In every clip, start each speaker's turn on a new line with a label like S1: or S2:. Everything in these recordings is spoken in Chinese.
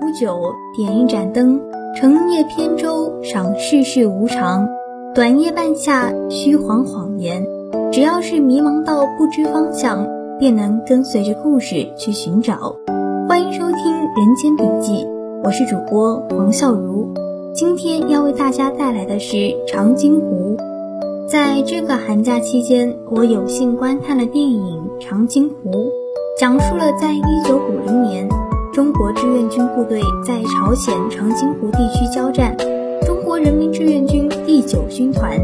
S1: 壶酒，点一盏灯，乘夜扁舟，赏世事无常。短夜半夏，虚晃晃言。只要是迷茫到不知方向，便能跟随着故事去寻找。欢迎收听《人间笔记》，我是主播黄笑如。今天要为大家带来的是《长津湖》。在这个寒假期间，我有幸观看了电影《长津湖》，讲述了在1950年，中国志愿部队在朝鲜长津湖地区交战，中国人民志愿军第九军团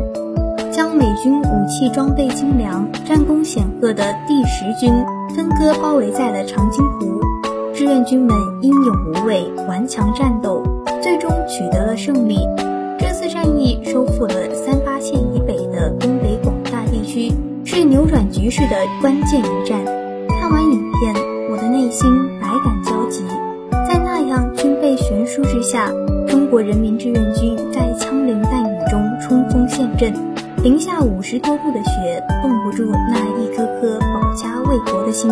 S1: 将美军武器装备精良、战功显赫的第十军分割包围在了长津湖，志愿军们英勇无畏、顽强战斗，最终取得了胜利。这次战役收复了三八线以北的东北广大地区，是扭转局势的关键一战。看完影片，我的内心之下，中国人民志愿军在枪林弹雨中冲锋陷阵，零下五十多度的雪冻不住那一颗颗保家卫国的心，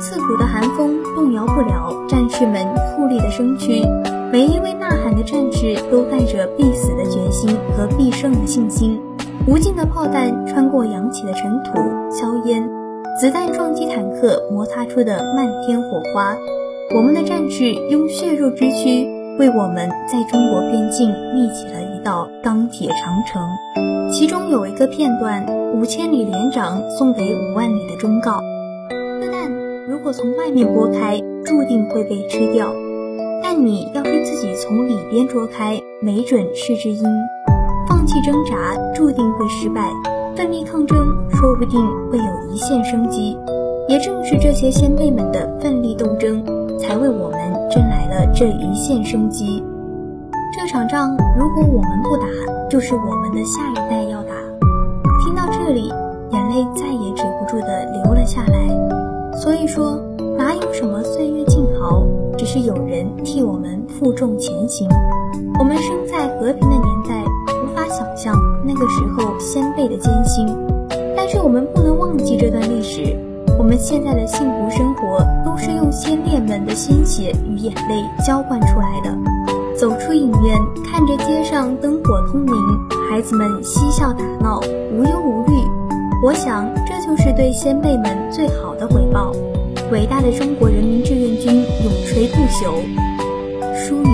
S1: 刺骨的寒风动摇不了战士们富丽的身躯。每一位呐喊的战士都带着必死的决心和必胜的信心。无尽的炮弹穿过扬起的尘土、硝烟，子弹撞击坦克，摩擦出的漫天火花。我们的战士用血肉之躯，为我们在中国边境立起了一道钢铁长城。其中有一个片段，五千里连长送给五万里的忠告：子弹如果从外面拨开，注定会被吃掉。但你要是自己从里边啄开，没准是只鹰。放弃挣扎，注定会失败；奋力抗争，说不定会有一线生机。也正是这些先辈们的奋力斗争，才为我们挣来了这一线生机。这场仗如果我们不打，就是我们的下一代要打。听到这里，眼泪再也止不住的流了下来。所以说，哪有什么岁月静好？只是有人替我们负重前行。我们生在和平的年代，无法想象那个时候先辈的艰辛。但是我们不能忘记这段历史。我们现在的幸福生活，都是用先烈们的鲜血与眼泪浇灌出来的。走出影院，看着街上灯火通明，孩子们嬉笑打闹，无忧无虑。我想，这就是对先辈们最好的回报。伟大的中国人民志愿军永垂不朽。疏雨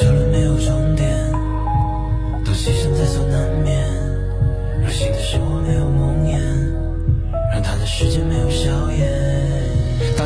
S2: 车轮没有终点，当牺牲在所难免。而新的生活没有梦魇，让他的世界没有硝烟。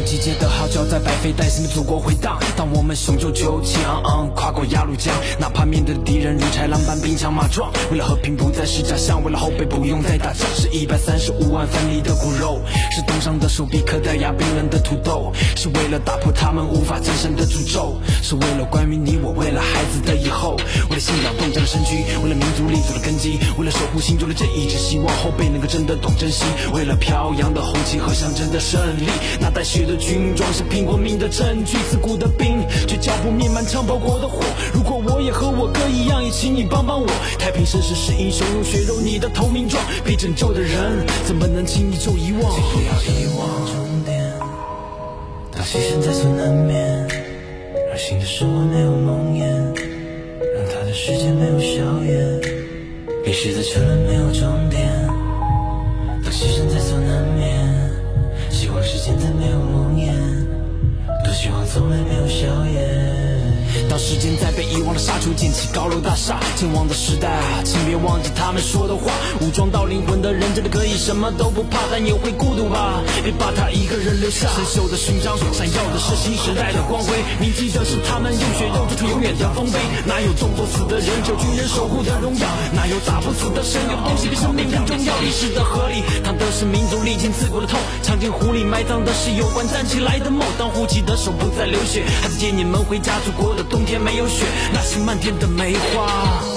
S3: 集结的号角在百废待兴的祖国回荡，当我们雄赳赳气昂昂跨过鸭绿江，哪怕面对的敌人如豺狼般兵强马壮，为了和平不再是假象，为了后辈不用再打仗，是一百三十五万分离的骨肉，是冻伤的手臂刻的牙冰冷的土豆，是为了打破他们无法战胜的诅咒，是为了关于你我，为了孩子的以后，为了信仰冻僵的身躯，为了民族立足的根基，为了守护心中的这一支希望，后辈能够真的懂珍惜，为了飘扬的红旗和象征的胜利，那带血的军装是拼过命的证据，刺骨的冰却浇不灭满腔报国的火。如果我也和我哥一样，也请你帮帮我。太平盛世是英雄用血肉你的投名状，被拯救的人怎么能轻易就遗忘？
S2: 不要遗忘终点，当牺牲在所难免。而新的是我没有梦魇，让他的世界没有硝烟。历史的车轮没有终点，从来没有笑
S3: 意。时间在被遗忘的沙丘建起高楼大厦，健忘的时代啊，请别忘记他们说的话。武装到灵魂的人真的可以什么都不怕，但也会孤独吧？别把他一个人留下。生锈的勋章，闪耀的是新时代的光辉。铭记的是他们用血肉铸成永远的丰碑。哪有种不死的人，只有军人守护的荣耀。哪有打不死的神，有东西比生命更重要。历史的河里，淌的是民族历经刺骨的痛。长津湖里埋葬的是有关站起来的梦。当护旗的手不再流血，孩子接你们回家，祖国的冬天没有雪，那是漫天的梅花。